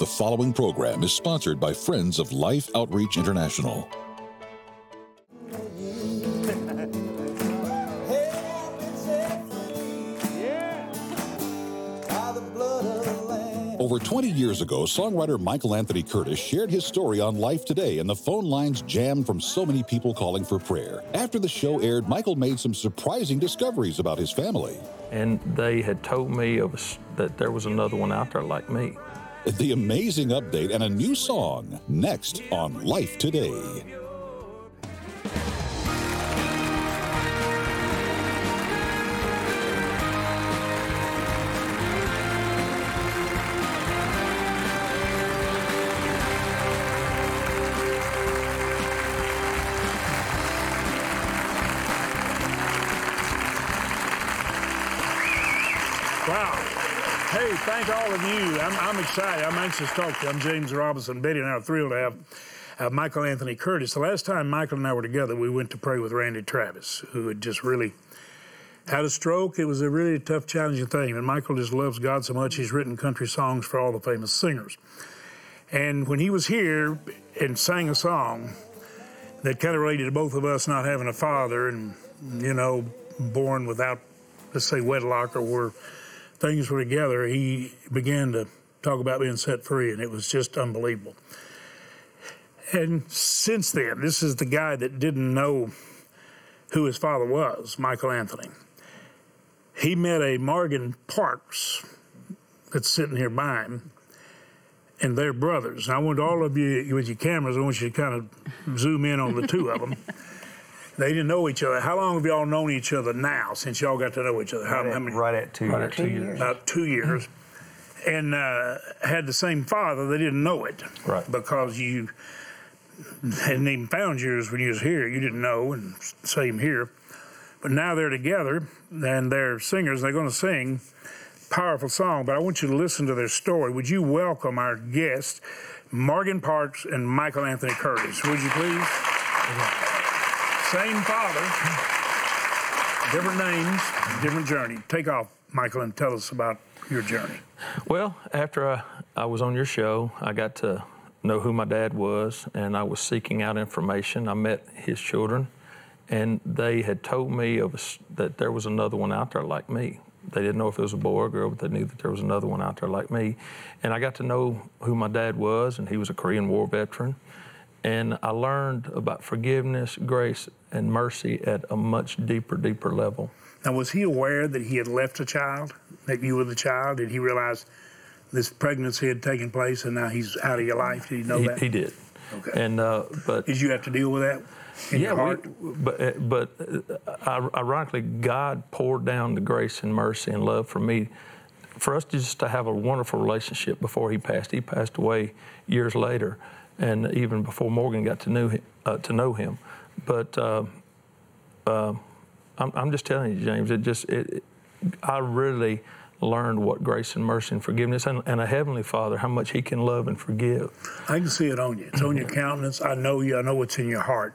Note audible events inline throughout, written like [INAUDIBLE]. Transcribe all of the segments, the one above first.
The following program is sponsored by Friends of Life Outreach International. Over 20 years ago, songwriter Michael Anthony Curtis shared his story on Life Today, and the phone lines jammed from so many people calling for prayer. After the show aired, Michael made some surprising discoveries about his family. And they had told me of, that there was another one out there like me. The amazing update and a new song next on Life Today. Wow. Hey, thank all of you. I'm, I'm excited. I'm anxious to talk to you. I'm James Robison. Betty and I are thrilled to have uh, Michael Anthony Curtis. The last time Michael and I were together, we went to pray with Randy Travis, who had just really had a stroke. It was a really tough, challenging thing. And Michael just loves God so much, he's written country songs for all the famous singers. And when he was here and sang a song that kind of related to both of us not having a father and, you know, born without, let's say, wedlock or where things were together, he began to talk about being set free, and it was just unbelievable. And since then, this is the guy that didn't know who his father was, Michael Anthony. He met a Morgan Parks that's sitting here by him, and they're brothers. And I want all of you with your cameras, I want you to kind of zoom in on the two of them. [LAUGHS] They didn't know each other. How long have y'all known each other now since y'all got to know each other? How, right, how many? Right at two Right years. two years. About two years. And uh, had the same father. They didn't know it. Right. Because you hadn't even found yours when you was here. You didn't know, and same here. But now they're together and they're singers. They're going to sing powerful song. But I want you to listen to their story. Would you welcome our guests, Morgan Parks and Michael Anthony Curtis? Would you please? Same father, different names, different journey. Take off, Michael, and tell us about your journey. Well, after I, I was on your show, I got to know who my dad was, and I was seeking out information. I met his children, and they had told me of a that there was another one out there like me. They didn't know if it was a boy or girl, but they knew that there was another one out there like me. And I got to know who my dad was, and he was a Korean War veteran. And I learned about forgiveness, grace, and mercy at a much deeper, deeper level. Now, was he aware that he had left a child, that you were the child? Did he realize this pregnancy had taken place and now he's out of your life? Did he know he, that? he did. Okay. And uh, but Did you have to deal with that in yeah, your heart? we, but uh, but uh, ironically, God poured down the grace and mercy and love for me, for us just to have a wonderful relationship before He passed. He passed away years later, and even before Morgan got to know him. Uh, to know him, but uh, uh, I'm, I'm just telling you, James. It just it, I really learned what grace and mercy and forgiveness and, and a heavenly Father, how much He can love and forgive. I can see it on you. It's on your countenance. I know you. I know what's in your heart.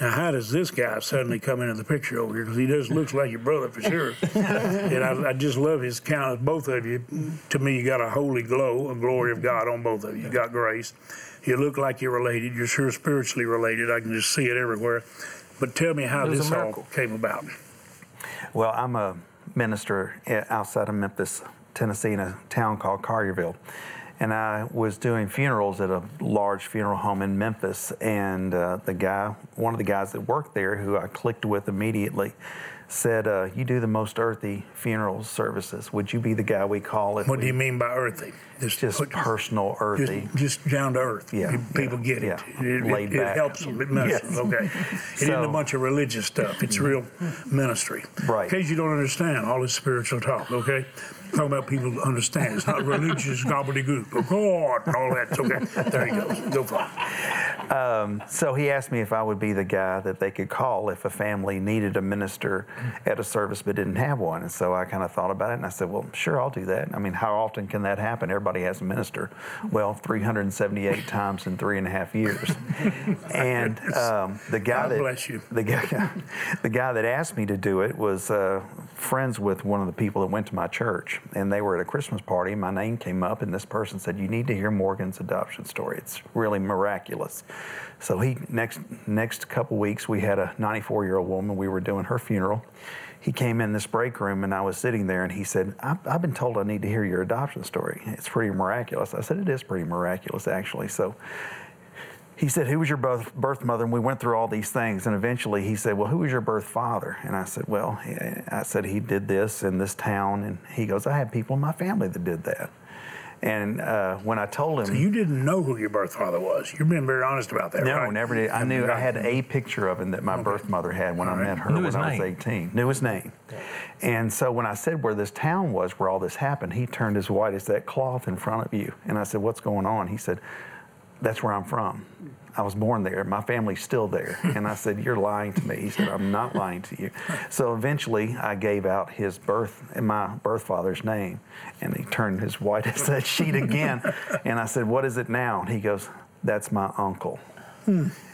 Now, how does this guy suddenly come into the picture over here? Because he does looks like your brother for sure. [LAUGHS] and I, I just love his countenance. Both of you, to me, you got a holy glow, a glory of God on both of you. You got grace. You look like you're related. You're sure spiritually related. I can just see it everywhere. But tell me how It was a this all miracle. came about. Well, I'm a minister outside of Memphis, Tennessee, in a town called Collierville. And I was doing funerals at a large funeral home in Memphis. And uh, the guy, one of the guys that worked there, who I clicked with immediately, said, uh, You do the most earthy funeral services. Would you be the guy we call if What we do you mean by earthy? just put- personal earthy? just down to earth. Yeah, People yeah, get it. yeah. It, it- Laid it back. helps them. It messes Yes. them. Okay. It isn't a bunch of religious stuff. It's real ministry. Right. In case you don't understand all this spiritual talk, okay? Talking about people who understand. It's not religious gobbledygook. Oh, God, and all that. Okay. There he goes. Go for it. Um, so he asked me if I would be the guy that they could call if a family needed a minister at a service but didn't have one. And so I kind of thought about it and I said, well, sure, I'll do that. I mean, how often can that happen? Everybody has a minister. Well, 378 times in three and a half years. [LAUGHS] and um, the guy God that bless you. the guy [LAUGHS] the guy that asked me to do it was uh, friends with one of the people that went to my church, and they were at a Christmas party. My name came up, and this person said, "You need to hear Morgan's adoption story. It's really miraculous." So he next next couple weeks we had a 94 year old woman. We were doing her funeral. He came in this break room, and I was sitting there, and he said, I've, "I've been told I need to hear your adoption story. It's pretty miraculous." I said, "It is pretty miraculous, actually." So he said, Who was your birth, birth mother? And we went through all these things. And eventually he said, Well, who was your birth father? And I said, Well, I said, He did this in this town. And he goes, I had people in my family that did that. And uh, when I told him, So you didn't know who your birth father was. You've been very honest about that, no, right? never did. I knew I had a picture of him that my birth mother had when I met her Knew when I was name. 18. Knew his name. And so when I said where this town was, where all this happened, he turned as white as that cloth in front of you. And I said, What's going on? He said, That's where I'm from. I was born there. My family's still there. [LAUGHS] And I said, You're lying to me. He said, I'm not lying to you. [LAUGHS] So eventually I gave out his birth and my birth father's name. And he turned as white as that sheet again. [LAUGHS] And I said, What is it now? And he goes, That's my uncle.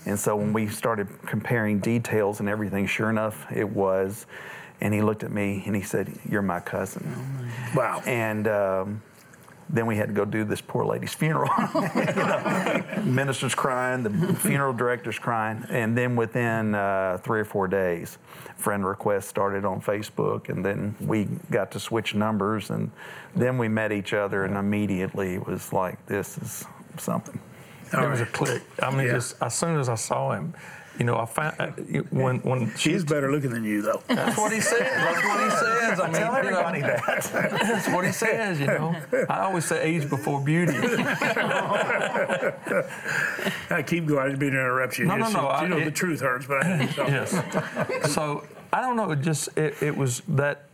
And so when we started comparing details and everything, sure enough, it was. And he looked at me and he said, You're my cousin. Wow. And um, then we had to go do this poor lady's funeral. [LAUGHS] You know, Minister's crying, the funeral director's crying. And then within uh, three or four days, friend requests started on Facebook. And then we got to switch numbers. And then we met each other. And immediately it was like, This is something. It was a click. I mean, Yeah. just as soon as I saw him, you know, I found uh, when when she better looking than you, though. That's what he says. That's what he says. I mean, Tell you know, everybody that. That's what he says. You know, I always say age before beauty. [LAUGHS] I keep going. I mean to interrupt you. No, no, no, I- You know, the truth hurts, but I so. [LAUGHS] yes. So I don't know. It just it, it was that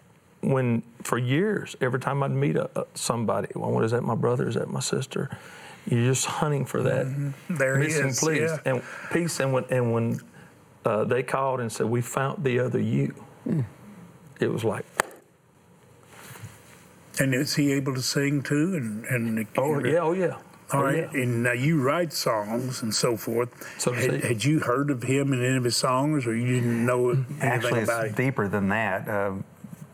when for years, every time I'd meet a, a- somebody, well, what is that? My brother? Is that my sister? You're just hunting for that There he missing is. piece Yeah. and peace. And when and when uh, they called and said we found the other you, it was like, And is he able to sing too? And and oh yeah, oh yeah. All Oh, right, yeah. and now you write songs and so forth. So to had, had you heard of him in any of his songs, or you didn't know anything Actually, about it's him? deeper than that. Uh,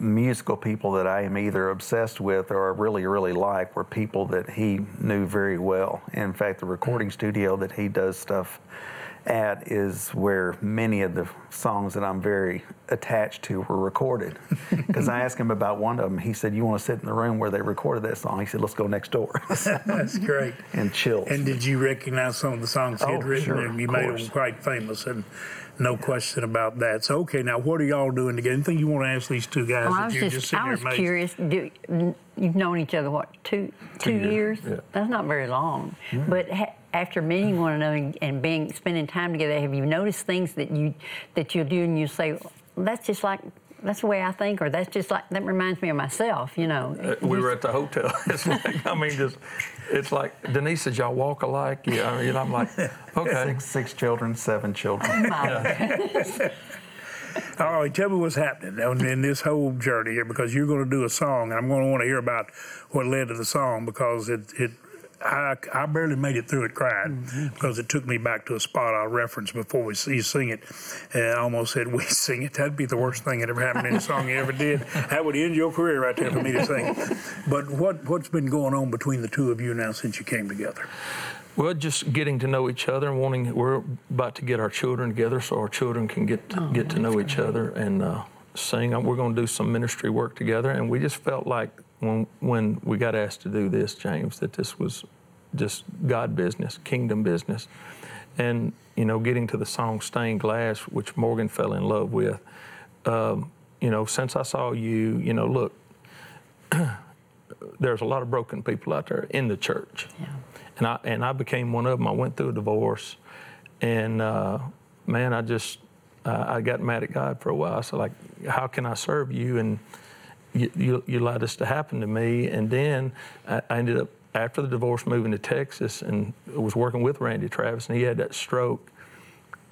musical people that I am either obsessed with or really, really like were people that he knew very well. In fact, the recording studio that he does stuff at is where many of the songs that I'm very attached to were recorded. [LAUGHS] Because I asked him about one of them. He said, You want to sit in the room where they recorded that song? He said, Let's go next door. [LAUGHS] That's great. and chill. And did you recognize some of the songs he had Oh, written? sure, and you of made them quite famous, and no question about that. So, okay, now what are y'all doing together? Anything you want to ask these two guys? Well, that I was you're just, sitting I was amazed? curious. Do, you've known each other what two two years, years? yeah. That's not very long. But ha- after meeting one another and- and being spending time together, have you noticed things that you that you'll do and you say, well, that's just like that's the way I think, or that's just like that reminds me of myself. You know. Uh, we were at the hotel. [LAUGHS] It's like, I mean, just it's like Denise said, y'all walk alike. Yeah, I mean, I'm like, [LAUGHS] okay. Six, six children, seven children. [LAUGHS] All right, tell me what's happening in, in this whole journey here because you're going to do a song, and I'm going to want to hear about what led to the song because it. it I, I barely made it through it crying because it took me back to a spot I referenced before we see you sing it. And I almost said, We sing it. That'd be the worst thing that ever happened in a song you ever did. That would end your career right there for me to sing. But what, what's been going on between the two of you now since you came together? Well, just getting to know each other and wanting. We're about to get our children together so our children can get get to know each other and uh, sing. We're going to do some ministry work together, and we just felt like when when we got asked to do this, James, that this was just God business, kingdom business, and you know, getting to the song "Stained Glass," which Morgan fell in love with. Um, you know, since I saw you, you know, look, [CLEARS THROAT] there's a lot of broken people out there in the church. And I and I became one of them. I went through a divorce, and uh, man, I just uh, I got mad at God for a while. So like, how can I serve you? And you, you, you allowed this to happen to me. And then I, I ended up after the divorce moving to Texas and was working with Randy Travis, and he had that stroke,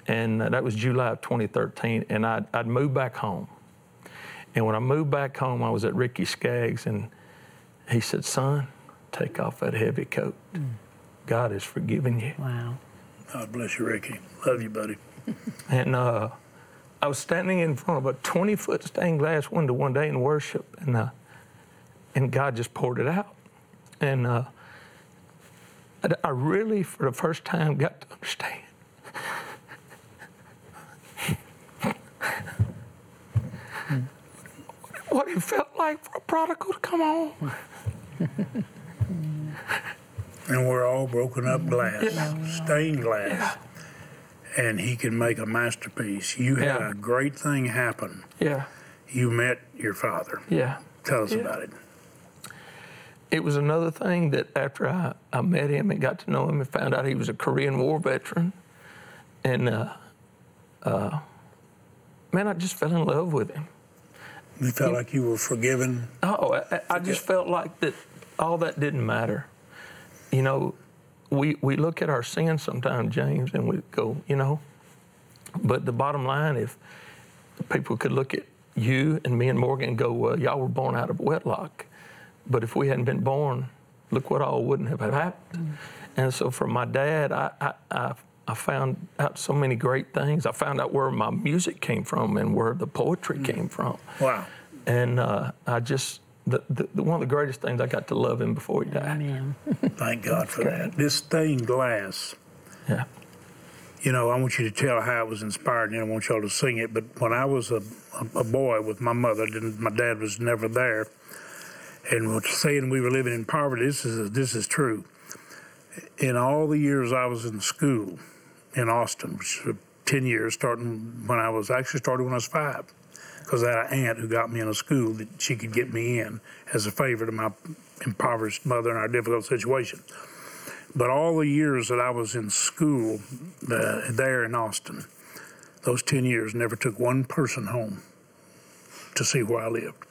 and uh, that was July of 2013. And I'd, I'd moved back home. And when I moved back home, I was at Ricky Skaggs, and he said, "Son, take off that heavy coat. God has forgiven you." Wow. God bless you, Ricky. Love you, buddy. And uh, I was standing in front of a 20 foot stained glass window one day in worship, and uh, and God just poured it out, and uh, I, I really, for the first time, got to understand. [LAUGHS] what it felt like for a prodigal to come home. And we're all broken up glass, stained glass. And he can make a masterpiece. You had a great thing happen. Yeah, You met your father. yeah. Tell us Yeah. about it. It was another thing that after I, I met him and got to know him and found out he was a Korean War veteran, and uh, uh, man, I just fell in love with him. You felt like you were forgiven. Oh, I, I just felt like that all that didn't matter. You know, we, we look at our sins sometimes, James, and we go, you know, but the bottom line, if people could look at you and me and Morgan and go, well, y'all were born out of wedlock. But if we hadn't been born, look what all wouldn't have happened. And so for my dad, I, I, I, I found out so many great things. I found out where my music came from and where the poetry came from. Wow. And uh, I just, the, the, the, one of the greatest things, I got to love him before he died. Amen. [LAUGHS] Thank God for that. This stained glass, Yeah. you know, I want you to tell how it was inspired, and I want y'all to sing it. But when I was a, a, a boy with my mother, didn't, my dad was never there, and we're saying we were living in poverty, this is, this is true. In all the years I was in school in Austin, which was 10 years, starting when I was actually started when I was five, because I had an aunt who got me in a school that she could get me in as a favor to my impoverished mother in our difficult situation. But all the years that I was in school uh, there in Austin, those 10 years, never took one person home to see where I lived.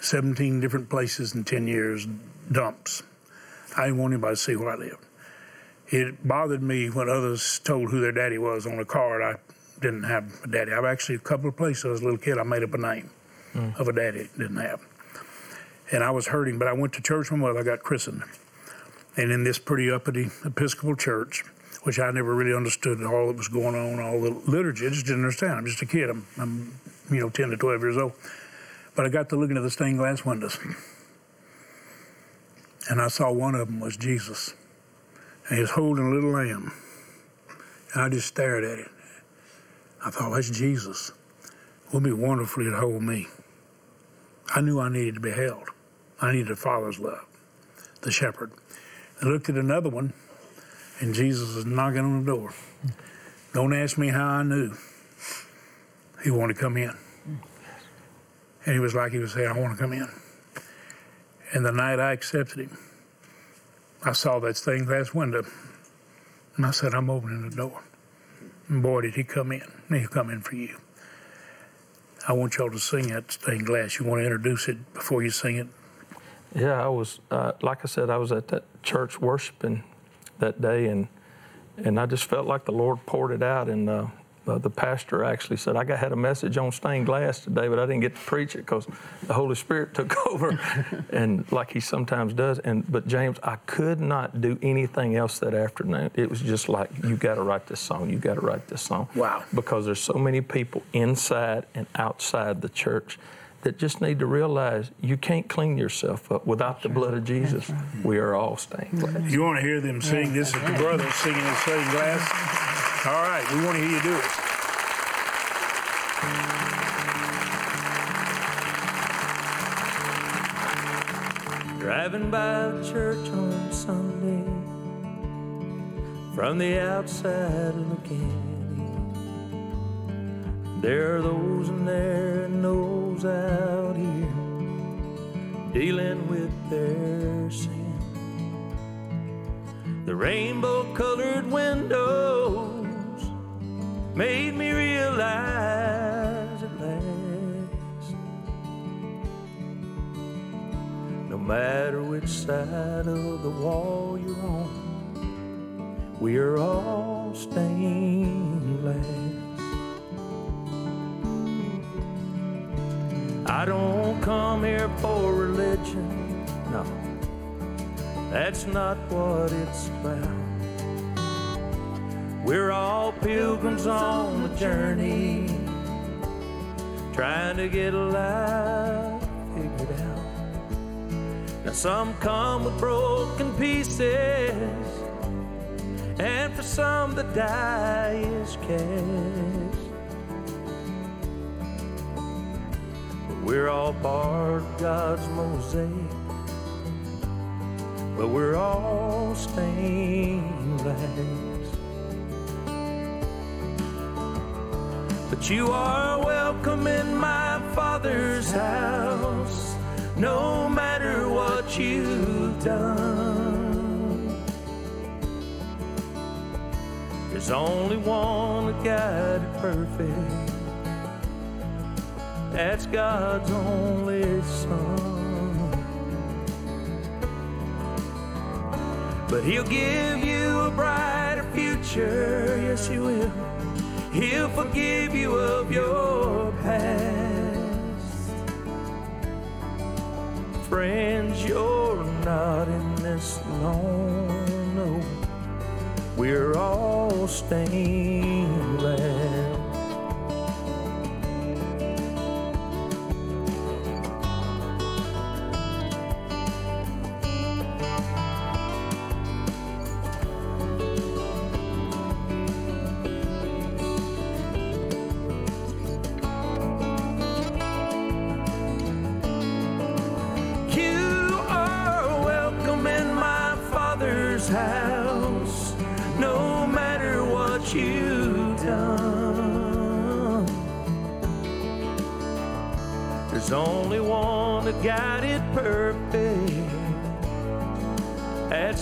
17 different places in 10 years, dumps. I didn't want anybody to see where I lived. It bothered me when others told who their daddy was on a card. I didn't have a daddy. I've actually, a couple of places as a little kid, I made up a name hmm. of a daddy didn't have. And I was hurting, but I went to church with my mother. I got christened and in this pretty uppity Episcopal church, which I never really understood all that was going on, all the liturgy. I just didn't understand. I'm just a kid. I'm, I'm you know, 10 to 12 years old. But I got to looking at the stained glass windows, and I saw one of them was Jesus, and he was holding a little lamb, and I just stared at it. I thought, that's Jesus. Would be wonderful he'd hold me. I knew I needed to be held. I needed a father's love, the shepherd. I looked at another one, and Jesus was knocking on the door. Don't ask me how I knew. He wanted to come in. And he was like he was saying, I want to come in. And the night I accepted him, I saw that stained glass window, and I said, I'm opening the door. And boy, did he come in. He'll come in for you. I want y'all to sing that stained glass. You want to introduce it before you sing it? Yeah, I was, uh, like I said, I was at that church worshiping that day, and and I just felt like the Lord poured it out. And uh, uh, the pastor actually said, I got had a message on stained glass today, but I didn't get to preach it because the Holy Spirit took [LAUGHS] over, and like He sometimes does. And but James, I could not do anything else that afternoon. It was just like you got to write this song. You got to write this song. Wow. Because there's so many people inside and outside the church that just need to realize you can't clean yourself up without the blood of Jesus. We are all stained glass. You want to hear them sing? This is the brothers singing in stained glass. All right, we want to hear you do it. Driving by the church on Sunday, from the outside looking in. There are those in there and those out here dealing with their sin. The rainbow colored windows made me realize at last no matter which side of the wall you're on, we are all stained glass. I don't come here for religion, no, that's not what it's about. We're all pilgrims on the journey trying to get a life figured out. Now, some come with broken pieces, and for some, the die is cast. But we're all part of God's mosaic, but we're all stained glass. But you are welcome in my Father's house, no matter what you've done. There's only one that got perfect. That's God's only Son. But He'll give you a brighter future, yes, He will. He'll forgive you of your past. Friends, you're not in this alone, no. We're all stained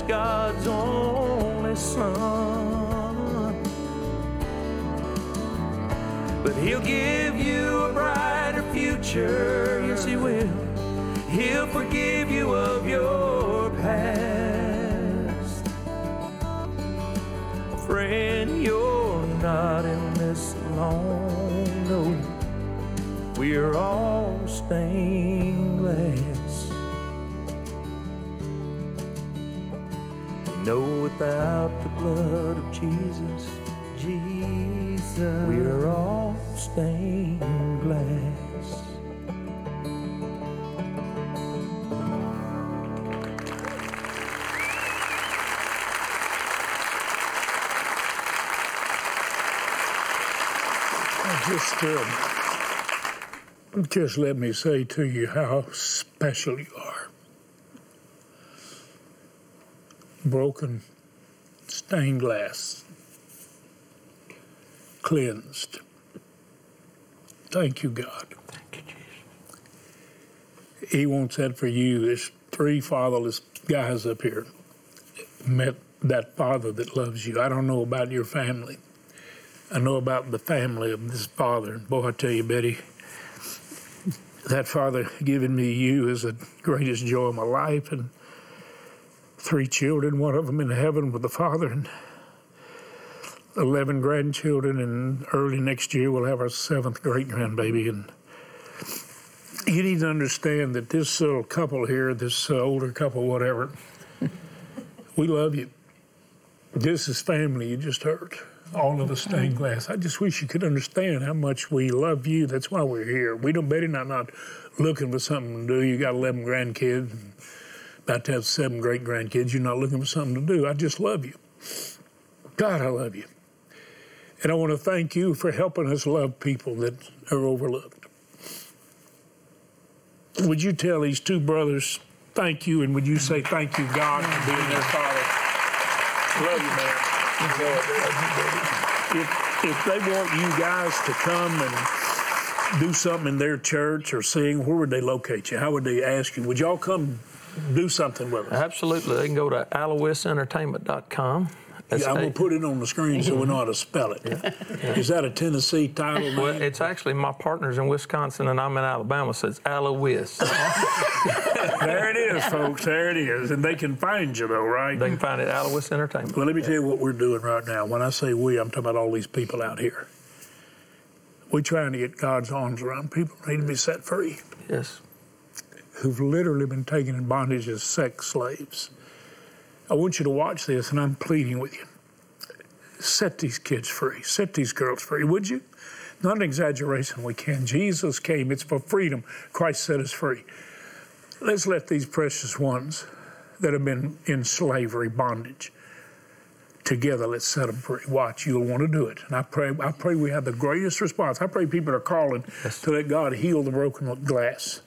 God's only Son. But He'll give you a brighter future, yes, He will. He'll forgive you of your past. Friend, you're not in this alone, no. We're all stained Know, without the blood of Jesus, Jesus, we're all stained glass. Just, uh, just let me say to you how special you are. Broken, stained glass, cleansed. Thank you, God. Thank you, Jesus. He wants that for you. There's three fatherless guys up here. Met that father that loves you. I don't know about your family. I know about the family of this father. Boy, I tell you, Betty, that father giving me you is the greatest joy of my life. And three children, one of them in heaven with the father, and 11 grandchildren. And early next year, we'll have our seventh great grandbaby. And you need to understand that this little couple here, this uh, older couple, whatever, [LAUGHS] we love you. This is family, you just heard. All of us stained glass. I just wish you could understand how much we love you. That's why we're here. We don't, Betty not not looking for something to do. You got 11 grandkids, and about to have seven great grandkids. You're not looking for something to do. I just love you. God, I love you. And I want to thank you for helping us love people that are overlooked. Would you tell these two brothers thank you, and would you say thank you, God, for being their father? Love you, man. If, if they want you guys to come and do something in their church or sing, where would they locate you? How would they ask you? Would y'all come do something with us? Absolutely. They can go to aloisentertainment.com. That's Yeah, I'm gonna put it on the screen so we know how to spell it. Is that a Tennessee title? Well, it's actually my partner's in Wisconsin and I'm in Alabama, so it's Alois. [LAUGHS] there it is, folks. There it is, and they can find you though, right? they can find it at Alois Entertainment. Well, let me tell you what we're doing right now. When I say we, I'm talking about all these people out here. We're trying to get God's arms around people who need to be set free, Yes. Who've literally been taken in bondage as sex slaves. I want you to watch this, and I'm pleading with you. Set these kids free. Set these girls free, would you? Not an exaggeration, we can. Jesus came, it's for freedom. Christ set us free. Let's let these precious ones that have been in slavery, bondage, together, let's set them free. Watch, you'll want to do it. And I pray, I pray we have the greatest response. I pray people are calling yes. to let God heal the broken glass.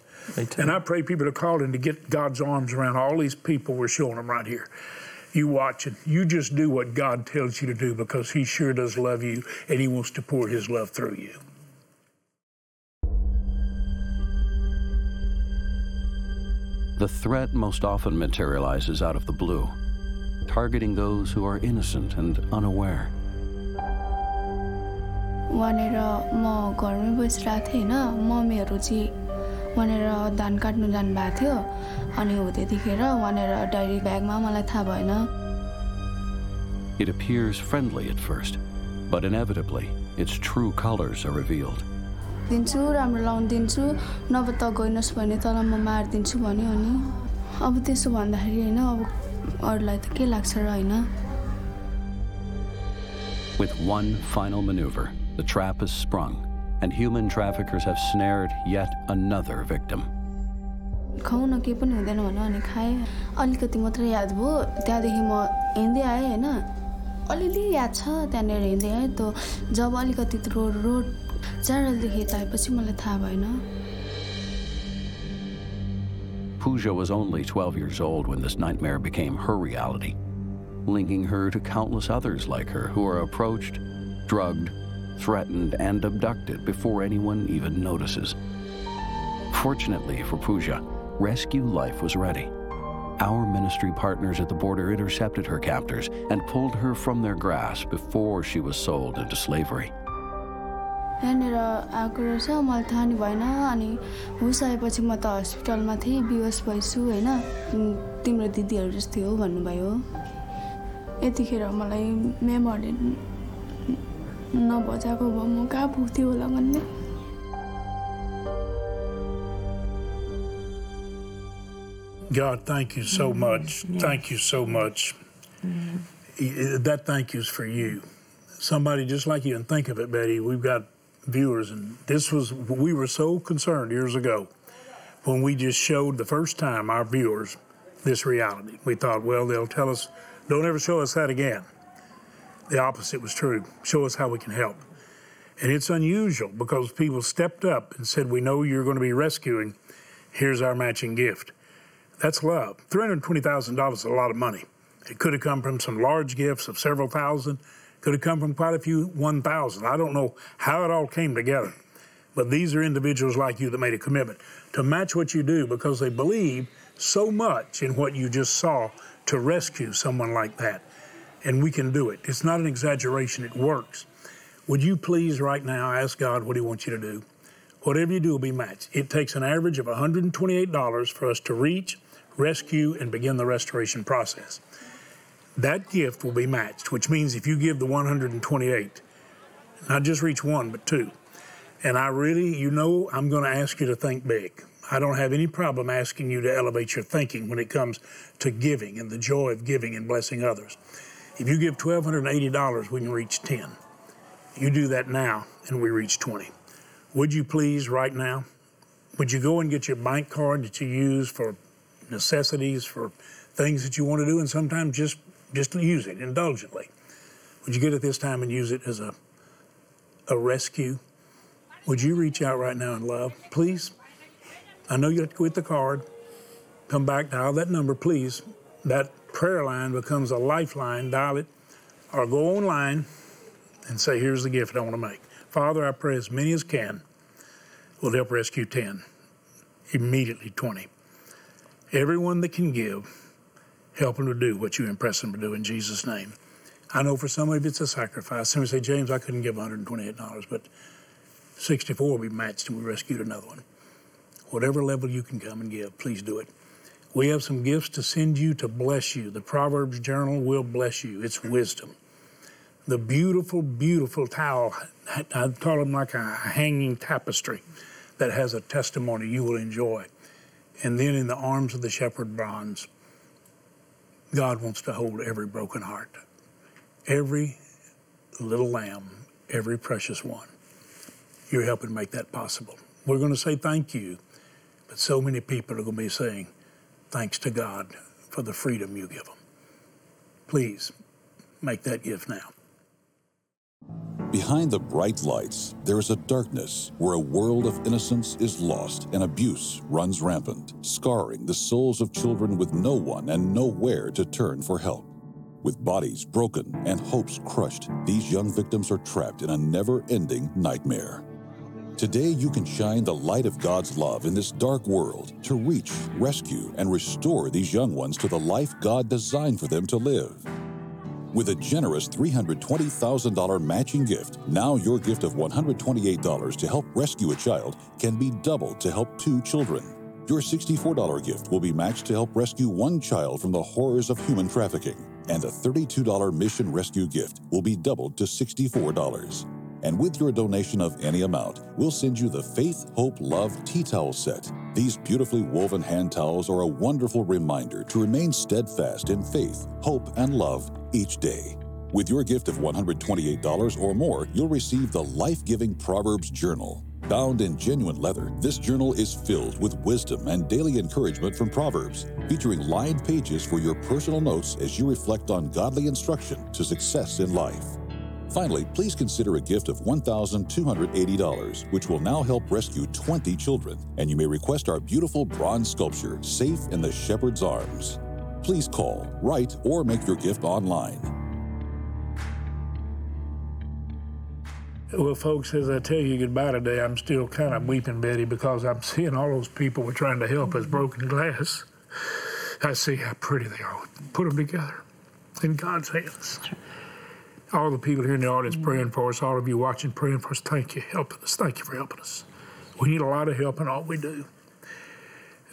And I pray people are calling to get God's arms around all these people we're showing them right here. You watch it. You just do what God tells you to do because He sure does love you and He wants to pour His love through you. The threat most often materializes out of the blue targeting those who are innocent and unaware. वहाँनिर म घरमै बसिरहेको थिएँ होइन मम्मीहरू चाहिँ वहाँनिर धान काट्नु जानुभएको थियो अनि हो त्यतिखेर वहाँनिर डायरी ब्यागमा मलाई थाहा भएन It appears friendly at first, but inevitably its true colors are revealed. दिन्छु राम्रो लाउनु दिन्छु नभए त गइनस् भने तल म मारिदिन्छु भन्यो अनि अब त्यसो भन्दाखेरि होइन अब With one final maneuver, the trap is sprung, and human traffickers have snared yet another victim. खाउन केही पनि हुँदैन भन्यो अनि खाएँ अलिकति मात्रै याद भयो त्यहाँदेखि म हिँड्दै आएँ होइन अलिअलि याद छ त्यहाँनिर हिँड्दै आएँ त जब अलिकति रोड रोड चारलदेखि यता आएपछि मलाई थाहा भएन Pooja was only 12 years old when this nightmare became her reality, linking her to countless others like her who are approached, drugged, threatened, and abducted before anyone even notices. Fortunately for Pooja, Rescue Life was ready. Our ministry partners at the border intercepted her captors and pulled her from their grasp before she was sold into slavery. यहाँनिर आएको रहेछ मलाई थाहा नि भएन अनि हुस आएपछि म त हस्पिटलमा थिएँ बिहोस भइसु होइन तिम्रो दिदीहरू जस्तै हो भन्नुभयो यतिखेर मलाई मेमोरी नबजाएको भए म कहाँ पुग्थ्यो होला भन्ने God, thank you so much. Yes. Thank you so much. Mm-hmm. That thank you is for you. Somebody just like you, and think of it, Betty. We've got viewers. And this was, we were so concerned years ago when we just showed the first time our viewers this reality. We thought, well, they'll tell us, don't ever show us that again. The opposite was true. Show us how we can help. And it's unusual because people stepped up and said, We know you're going to be rescuing. Here's our matching gift. That's love. $320,000 is a lot of money. It could have come from some large gifts of several thousand. Could have come from quite a few 1,000. I don't know how it all came together. But these are individuals like you that made a commitment to match what you do because they believe so much in what you just saw to rescue someone like that. And we can do it. It's not an exaggeration, it works. Would you please right now ask God what He wants you to do? Whatever you do will be matched. It takes an average of $128 for us to reach, rescue, and begin the restoration process that gift will be matched, which means if you give the 128, not just reach one, but two. And I really, you know, I'm going to ask you to think big. I don't have any problem asking you to elevate your thinking when it comes to giving and the joy of giving and blessing others. If you give $1,280, we can reach 10. You do that now, and we reach 20. Would you please, right now, would you go and get your bank card that you use for necessities, for things that you want to do, and sometimes just just use it indulgently. Would you get it this time and use it as a, a rescue? Would you reach out right now in love, please? I know you have to with the card. Come back, dial that number, please. That prayer line becomes a lifeline. Dial it or go online and say, Here's the gift I want to make. Father, I pray as many as can will help rescue 10, immediately 20. Everyone that can give, help them to do what you impress them to do in Jesus' name. I know for some of it's a sacrifice. Somebody say, James, I couldn't give $128, but 64 will be matched and we rescued another one. Whatever level you can come and give, please do it. We have some gifts to send you to bless you. The Proverbs Journal will bless you. It's wisdom. The beautiful, beautiful towel, I call them like a hanging tapestry that has a testimony you will enjoy. And then in the arms of the shepherd bronze, God wants to hold every broken heart, every little lamb, every precious one. You're helping make that possible. We're going to say thank you, but so many people are going to be saying thanks to God for the freedom you give them. Please make that gift now. Behind the bright lights, there is a darkness where a world of innocence is lost and abuse runs rampant, scarring the souls of children with no one and nowhere to turn for help. With bodies broken and hopes crushed, these young victims are trapped in a never ending nightmare. Today, you can shine the light of God's love in this dark world to reach, rescue, and restore these young ones to the life God designed for them to live. With a generous $320,000 matching gift, now your gift of $128 to help rescue a child can be doubled to help two children. Your $64 gift will be matched to help rescue one child from the horrors of human trafficking, and a $32 mission rescue gift will be doubled to $64. And with your donation of any amount, we'll send you the Faith, Hope, Love Tea Towel Set. These beautifully woven hand towels are a wonderful reminder to remain steadfast in faith, hope, and love each day. With your gift of $128 or more, you'll receive the life giving Proverbs Journal. Bound in genuine leather, this journal is filled with wisdom and daily encouragement from Proverbs, featuring lined pages for your personal notes as you reflect on godly instruction to success in life. Finally, please consider a gift of $1,280, which will now help rescue 20 children, and you may request our beautiful bronze sculpture, Safe in the Shepherd's Arms. Please call, write, or make your gift online. Well, folks, as I tell you goodbye today, I'm still kind of weeping, Betty, because I'm [LAUGHS] seeing all those people we're trying to help as broken glass. I see how pretty they are. Put them together in God's hands. All the people here in the audience praying for us, all of you watching praying for us, thank you, helping us. Thank you for helping us. We need a lot of help in all we do.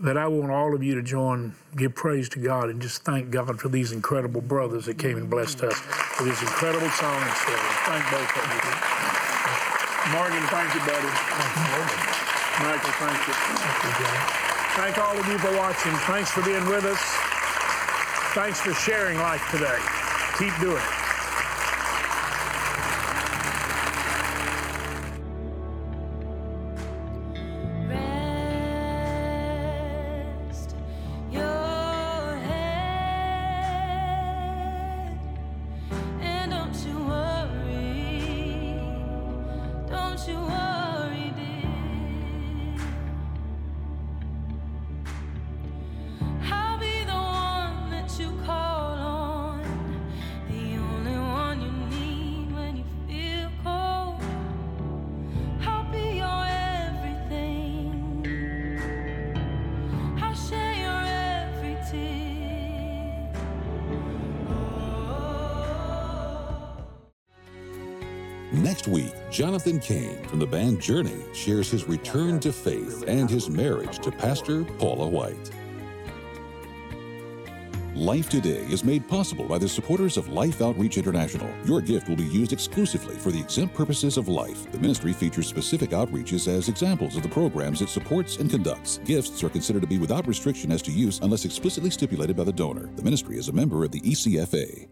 But I want all of you to join, give praise to God, and just thank God for these incredible brothers that came and blessed us with this incredible song. Thank both of you. Morgan, thank you, buddy. Michael, thank you. Thank all of you for watching. Thanks for being with us. Thanks for sharing life today. Keep doing it. Next week, Jonathan Cain from the band Journey shares his return to faith and his marriage to Pastor Paula White. Life Today is made possible by the supporters of Life Outreach International. Your gift will be used exclusively for the exempt purposes of life. The ministry features specific outreaches as examples of the programs it supports and conducts. Gifts are considered to be without restriction as to use unless explicitly stipulated by the donor. The ministry is a member of the ECFA.